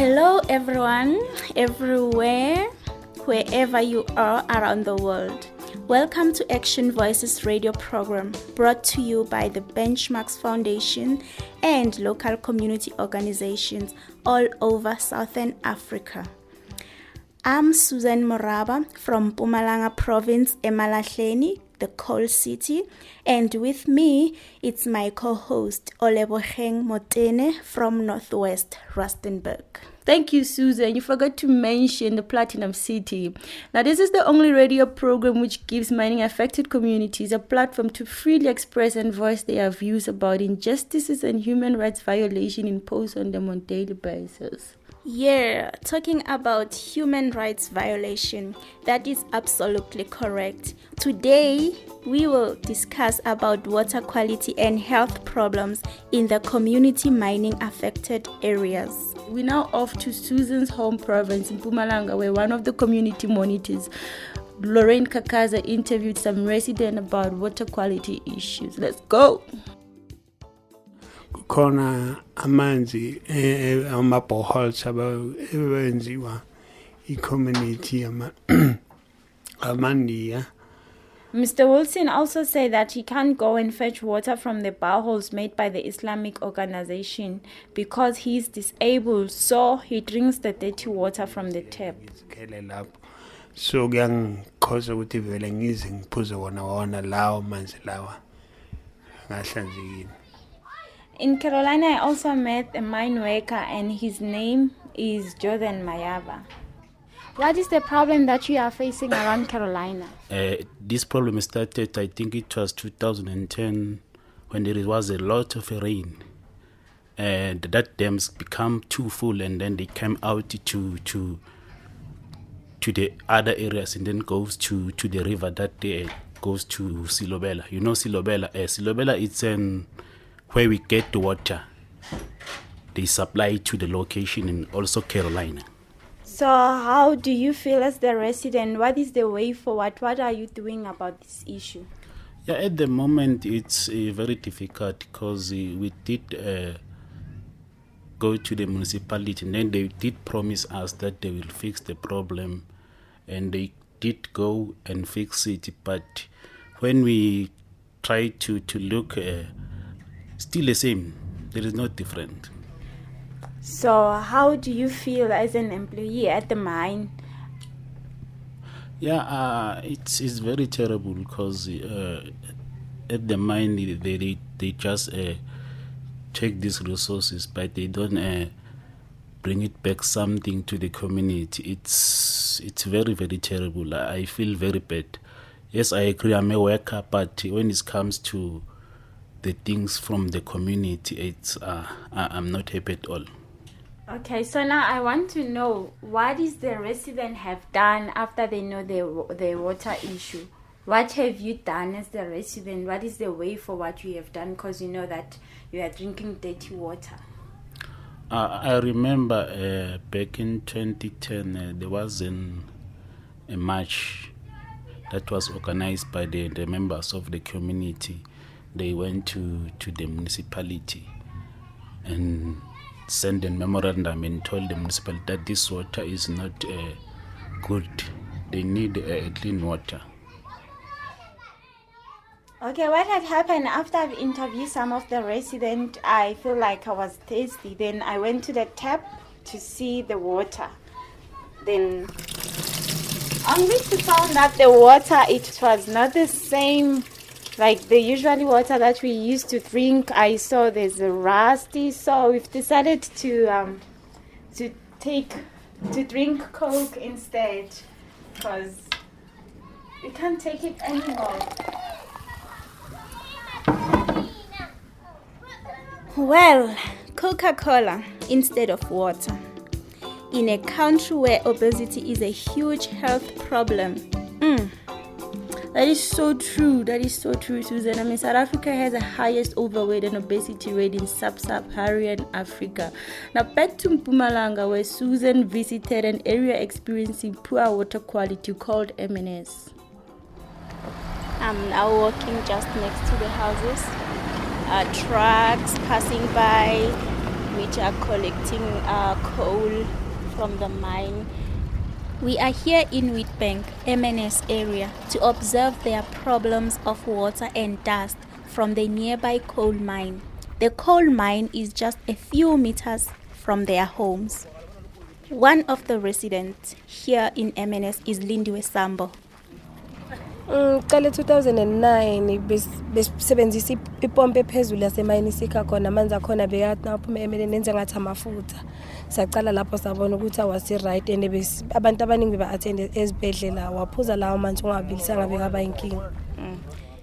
Hello, everyone, everywhere, wherever you are around the world. Welcome to Action Voices radio program brought to you by the Benchmarks Foundation and local community organizations all over Southern Africa. I'm Susan Moraba from Mpumalanga Province, Emalahleni, the coal city, and with me it's my co-host Oleboheng Motene from Northwest Rustenburg. Thank you, Susan. You forgot to mention the Platinum City. Now, this is the only radio program which gives mining affected communities a platform to freely express and voice their views about injustices and human rights violation imposed on them on daily basis. Yeah, talking about human rights violation, that is absolutely correct. Today, we will discuss about water quality and health problems in the community mining affected areas. We're now off to Susan's home province in Mpumalanga, where one of the community monitors, Lorraine Kakaza, interviewed some residents about water quality issues. Let's go. Amanzi eh, abenziwa i-community amandiya Mr. Wilson also said that he can't go and fetch water from the boreholes made by the Islamic organization because he's disabled, so he drinks the dirty water from the tap. so kuyangikhoza ukuthi vele ngize ngiphuze wona wona lawo manzi lawa ngahlanzekile In Carolina, I also met a mine worker, and his name is Jordan Mayaba. What is the problem that you are facing around Carolina? Uh, this problem started, I think it was 2010, when there was a lot of rain. And that dams become too full, and then they came out to to to the other areas, and then goes to to the river that uh, goes to Silobela. You know Silobela. Uh, Silobela, it's um, where we get the water. They supply to the location in also Carolina. So, how do you feel as the resident? What is the way forward? What are you doing about this issue? Yeah, at the moment it's uh, very difficult because uh, we did uh, go to the municipality and then they did promise us that they will fix the problem and they did go and fix it. But when we try to, to look, uh, still the same, there is no different. So, how do you feel as an employee at the mine? Yeah, uh, it's it's very terrible because uh, at the mine they they, they just uh, take these resources, but they don't uh, bring it back something to the community. It's it's very very terrible. I I feel very bad. Yes, I agree. I'm a worker, but when it comes to the things from the community, it's uh, I'm not happy at all. Okay, so now I want to know what is the resident have done after they know the the water issue. What have you done as the resident? What is the way for what you have done? Because you know that you are drinking dirty water. Uh, I remember uh, back in 2010 uh, there was an, a march that was organized by the, the members of the community. They went to, to the municipality and sent a memorandum and told the municipality that this water is not uh, good. They need uh, clean water. Okay, what had happened after I've interviewed some of the residents, I feel like I was thirsty. Then I went to the tap to see the water. Then only to found that the water it was not the same like the usually water that we used to drink. I saw there's a rusty, so we've decided to um to take to drink Coke instead because we can't take it anymore. Well, Coca Cola instead of water. In a country where obesity is a huge health problem. Mm. That is so true. That is so true, Susan. I mean, South Africa has the highest overweight and obesity rate in sub-Saharan Africa. Now, back to Mpumalanga, where Susan visited an area experiencing poor water quality called MNS. I'm now walking just next to the houses. Uh, trucks passing by, which are collecting uh, coal from the mine. We are here in Witbank, MNS area, to observe their problems of water and dust from the nearby coal mine. The coal mine is just a few meters from their homes. One of the residents here in MNS is Lindiwe Sambo. Mm, qale 2009 bes- besebenzisa ip- ipompo ephezulu yasemayini sikha khona amanzi akhona bekanaphuma emeleni enze ngathi amafutha. Sacala lapho sabona ukuthi awasi-right and abantu abaningi beba-athende ezibhedlela waphuza lawo manzi ungabilisanga bekaba inkinga. Mm.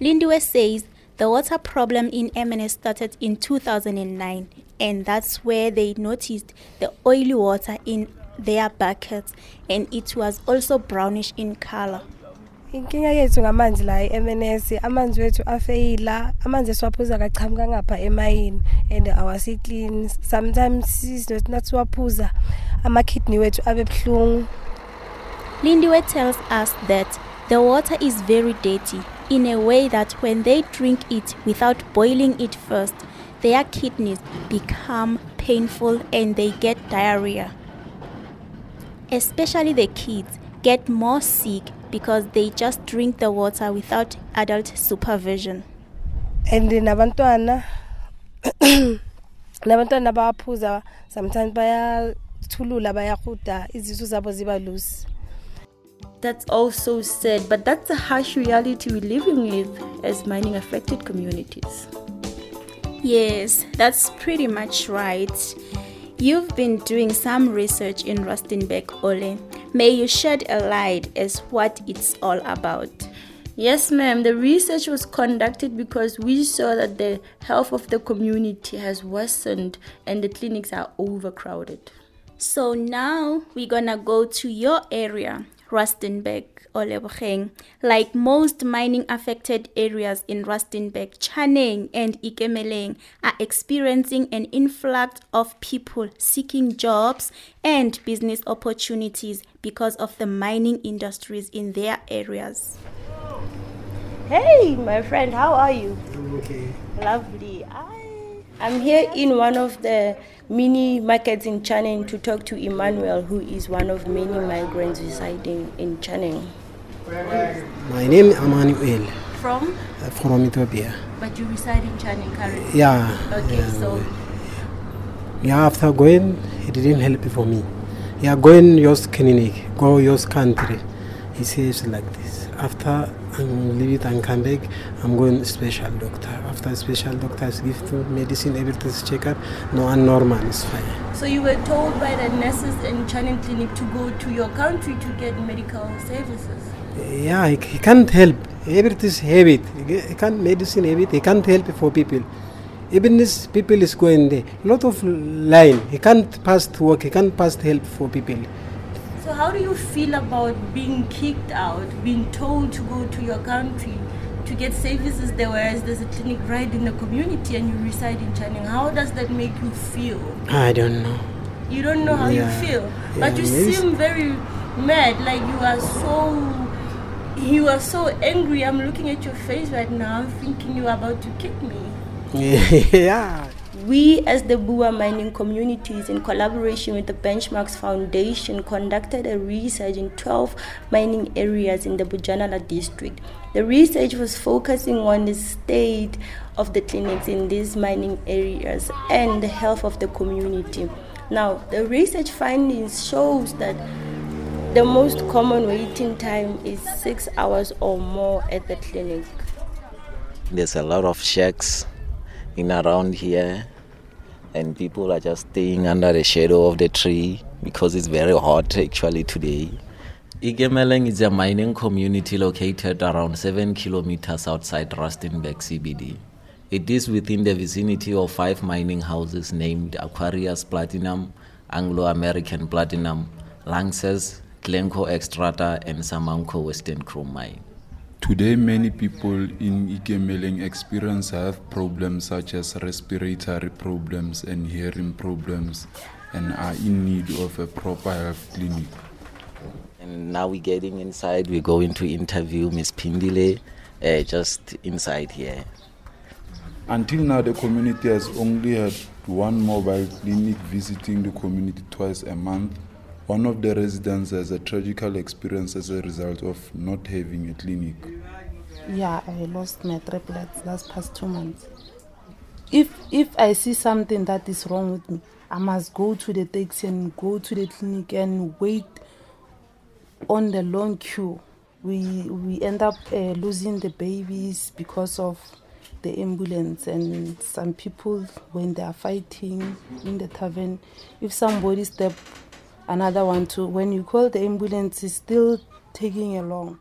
Lindiwe says the water problem in MNS started in 2009, and that's where they noticed the oily water in their buckets, and it was also brownish in color. Inkinga yethu ngamanzi la e-mns amanzi wethu afeyila amanzi esiwaphuza kachamuka ngapha emayini and awasi-clean sometimes nathi siwaphuza. Ama-kidney wethu abe buhlungu. Lindiwe tells us that the water is very dirty in a way that when they drink it without boiling it first, their kidneys become painful and they get diarrhea. Especially the kids get more sick because they just drink the water without adult supervision. and nabantwana nabantwana bawaphuza sometimes bayathulula bayahuda izisu zabo ziba loose That's also sad, but that's the harsh reality we're living with as mining affected communities. Yes, that's pretty much right. You've been doing some research in Rustenburg, Ole. May you shed a light as what it's all about. Yes, ma'am. The research was conducted because we saw that the health of the community has worsened and the clinics are overcrowded. So now we're gonna go to your area, Rustenburg or Lebogang. Like most mining affected areas in Rustenburg, Chaneng and Ikemeleng are experiencing an influx of people seeking jobs and business opportunities because of the mining industries in their areas. Hey, my friend, how are you? I'm okay Lovely. I, I'm here in one of the mini markets in Chaneng to talk to Emmanuel, who is one of many migrants residing in Chaneng. My name is Emmanuel From? uh, from Ethiopia. But you reside in Chaneng currently. Yeah. Okay, yeah, so yeah, after going, it didn't help for me. Yeah, going your clinic, go your country. He says like this. After I leave it and come back, I'm going special doctor. After special doctors give to medicine, everything's check up. No, and normal is fine. So you were told by the nurses in Chaneng Clinic to go to your country to get medical services. Yeah, he, he can't help. Everything's heavy. He he can't medicine heavy. He can't help for people. Even this people is going there. Lot of line. He can't pass to work. He can't pass help for people. So how do you feel about being kicked out, being told to go to your country to get services there, whereas there's a clinic right in the community and you reside in Chaneng? How does that make you feel? I don't know. You don't know how Yeah. you feel, but Yeah, you seem very mad. Like you are so, are so angry. I'm looking at your face right now. I'm thinking you are about to kick me. yeah. We, as the Bua mining communities, in collaboration with the Benchmarks Foundation, conducted a research in 12 mining areas in the Bojanala district. The research was focusing on the state of the clinics in these mining areas and the health of the community. Now, the research findings shows that the most common waiting time is six hours or more at the clinic. There's a lot of shacks in around here, and people are just staying under the shadow of the tree because it's very hot actually today. Ikemeleng is a mining community located around 7 kilometers outside Rustenburg CBD. It is within the vicinity of five mining houses named Aquarius Platinum, Anglo American Platinum, Lanxess, Glencore Xstrata, and Samancor Western Chrome Mine. Today, many people in Ikemeleng experience health problems such as respiratory problems and hearing problems and are in need of a proper health clinic. And now we're getting inside, we're going to interview Miss Pindile, uh, just inside here. Until now, the community has only had one mobile clinic visiting the community twice a month. One of the residents has a tragical experience as a result of not having a clinic. Yeah, I lost my triplets last past two months. If if I see something that is wrong with me, I must go to the taxi and go to the clinic and wait on the long queue. We we end up uh, losing the babies because of the ambulance and some people when they are fighting in the tavern. If somebody step another one too, when you call the ambulance, it's still taking along.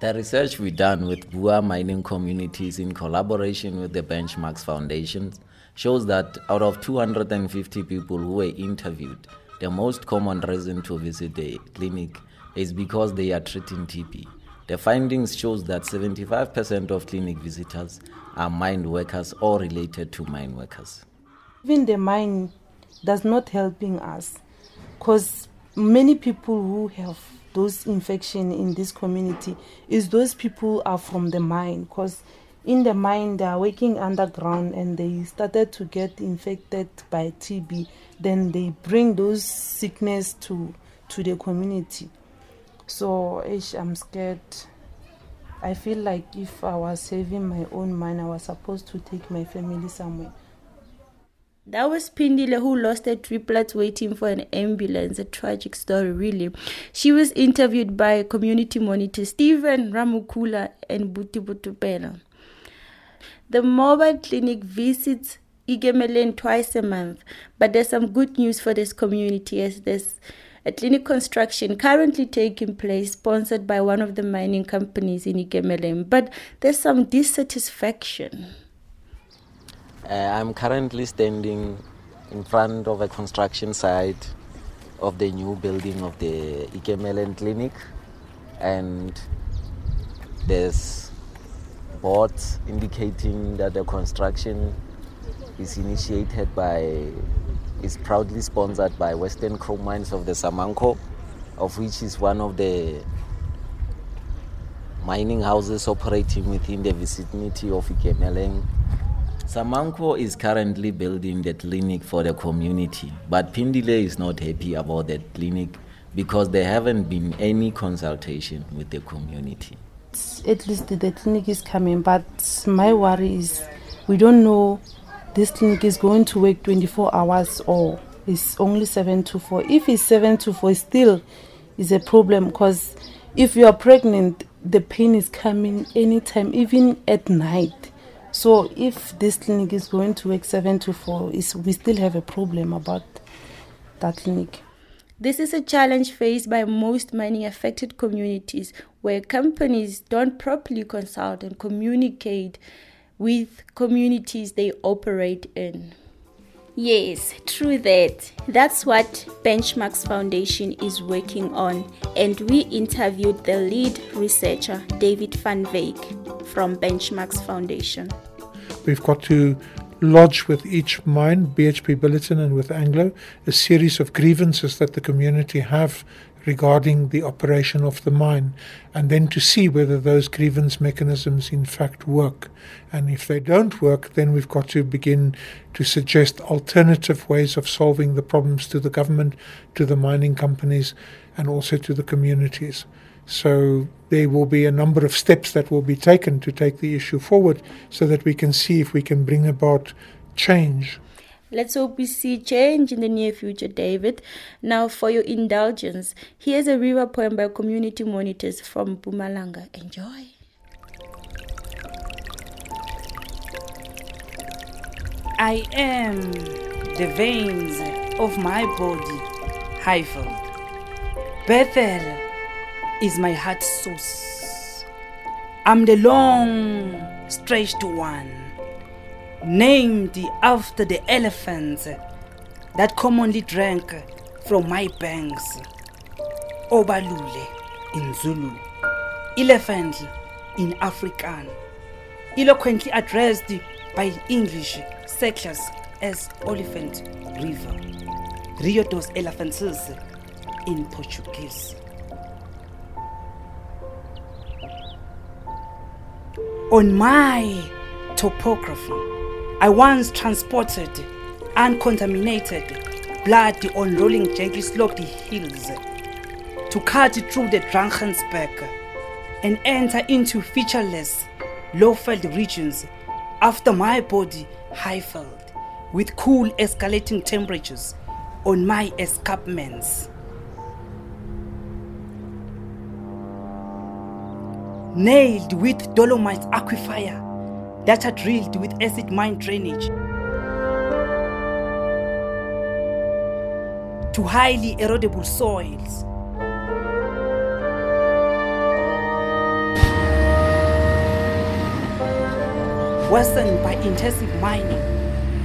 The research we done with Bua mining communities in collaboration with the Benchmarks Foundation shows that out of 250 people who were interviewed, the most common reason to visit the clinic is because they are treating TB. The findings shows that 75% of clinic visitors are mine workers or related to mine workers. Even the mine does not helping us because many people who have those infection in this community is those people are from the mine because in the mine they are working underground and they started to get infected by TB then they bring those sickness to to the community. So I'm scared. I feel like if I was saving my own mine I was supposed to take my family somewhere That was Pindile who lost her triplets waiting for an ambulance. A tragic story, really. She was interviewed by community monitor Stephen Ramukula and Buti Butupela. The mobile clinic visits Ikemeleng twice a month, but there's some good news for this community as there's a clinic construction currently taking place sponsored by one of the mining companies in Ikemeleng, but there's some dissatisfaction. Uh, I'm currently standing in front of a construction site of the new building of the Ikemeleng Clinic, and there's boards indicating that the construction is initiated by, is proudly sponsored by Western Chrome Mines of the Samancor, of which is one of the mining houses operating within the vicinity of Ikemeleng. Samancor is currently building the clinic for the community, but Pindile is not happy about that clinic because there haven't been any consultation with the community. at least the clinic is coming but my worry is we don't know this clinic is going to work 24 hours or it's only 7 to 4 if it's 7 to 4 still is a problem because if you are pregnant the pain is coming anytime even at night so if this clinic is going to work 7 to 4 is we still have a problem about that clinic This is a challenge faced by most mining affected communities where companies don't properly consult and communicate with communities they operate in. Yes, true that. That's what Benchmarks Foundation is working on, and we interviewed the lead researcher, David Van Wyk, from Benchmarks Foundation. We've got to lodge with each mine, BHP Billiton and with Anglo, a series of grievances that the community have regarding the operation of the mine, and then to see whether those grievance mechanisms in fact work. And if they don't work, then we've got to begin to suggest alternative ways of solving the problems to the government, to the mining companies, and also to the communities. So there will be a number of steps that will be taken to take the issue forward so that we can see if we can bring about change. Let's hope we see change in the near future, David. Now, for your indulgence, here's a river poem by community monitors from Mpumalanga. Enjoy. I am the veins of my body, Highfield. Bethal is my heart source. I'm the long stretched one, named after the elephants that commonly drank from my banks. Obalule in Zulu, elephant in Afrikaan, eloquently addressed by English settlers as Elephant River, Rio dos Elefantes in Portuguese. On my topography, I once transported uncontaminated blood on rolling gently sloped hills to cut through the Drakensberg and enter into featureless, low-filled regions after my body high-filled with cool escalating temperatures on my escarpments. Nailed with dolomite aquifer that are drilled with acid mine drainage. To highly erodible soils. Worsened by intensive mining,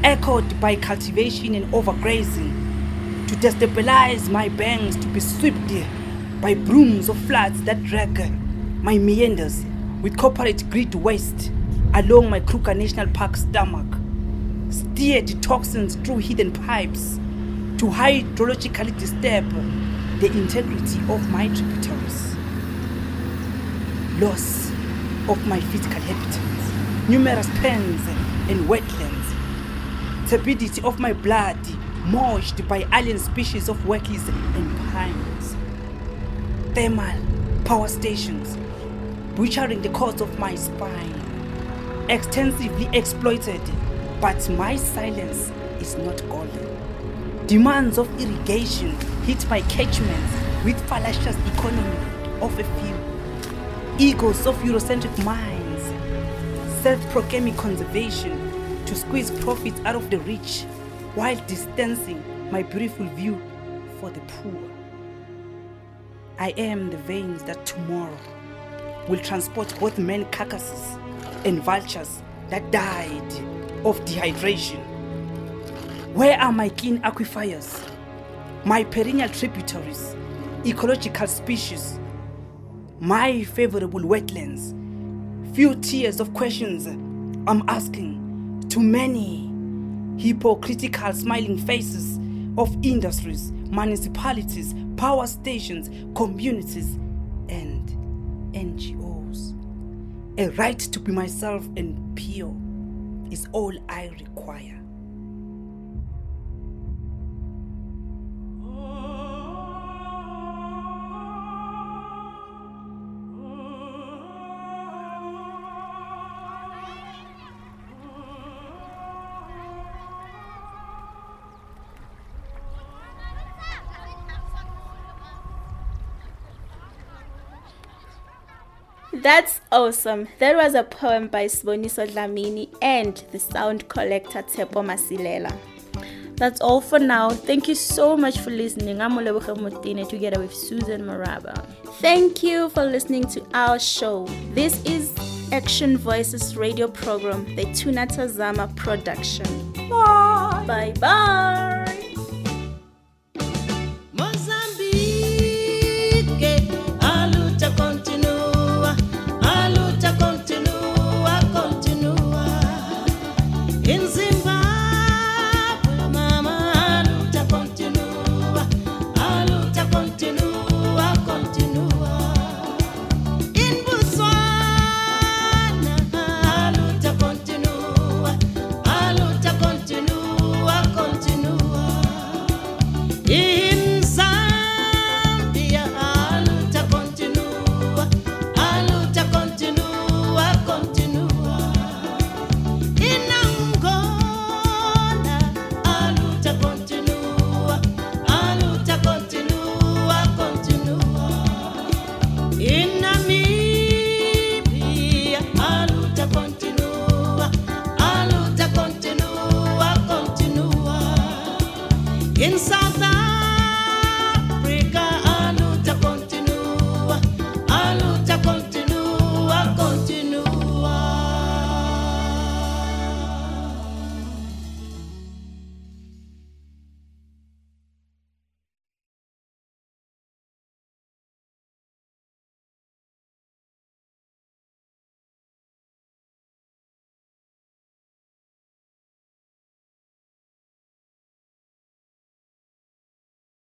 echoed by cultivation and overgrazing, to destabilize my banks to be swept by brooms of floods that drag my meanders with corporate grid waste along my Kruger National Park stomach, steered toxins through hidden pipes to hydrologically disturb the integrity of my tributaries. Loss of my physical habitats, numerous pens and wetlands, turbidity of my blood moished by alien species of workies and pines, thermal power stations butchering the cause of my spine, extensively exploited, but my silence is not golden. Demands of irrigation hit my catchments with fallacious economy of a few. Egos of Eurocentric minds, self-proclaiming conservation to squeeze profits out of the rich while distancing my beautiful view for the poor. I am the veins that tomorrow will transport both men carcasses and vultures that died of dehydration. Where are my clean aquifers, my perennial tributaries, ecological species, my favorable wetlands? Few tears of questions I'm asking to many hypocritical smiling faces of industries, municipalities, power stations, communities, and NGOs. A right to be myself and pure is all I require. That's awesome. That was a poem by Sboniso Dlamini and the sound collector Tepo Masilela. That's all for now. Thank you so much for listening. I'm Oleboge Motine together with Susan Maraba. Thank you for listening to our show. This is Action Voices radio program, the Tuna Tazama production. Bye. Bye bye.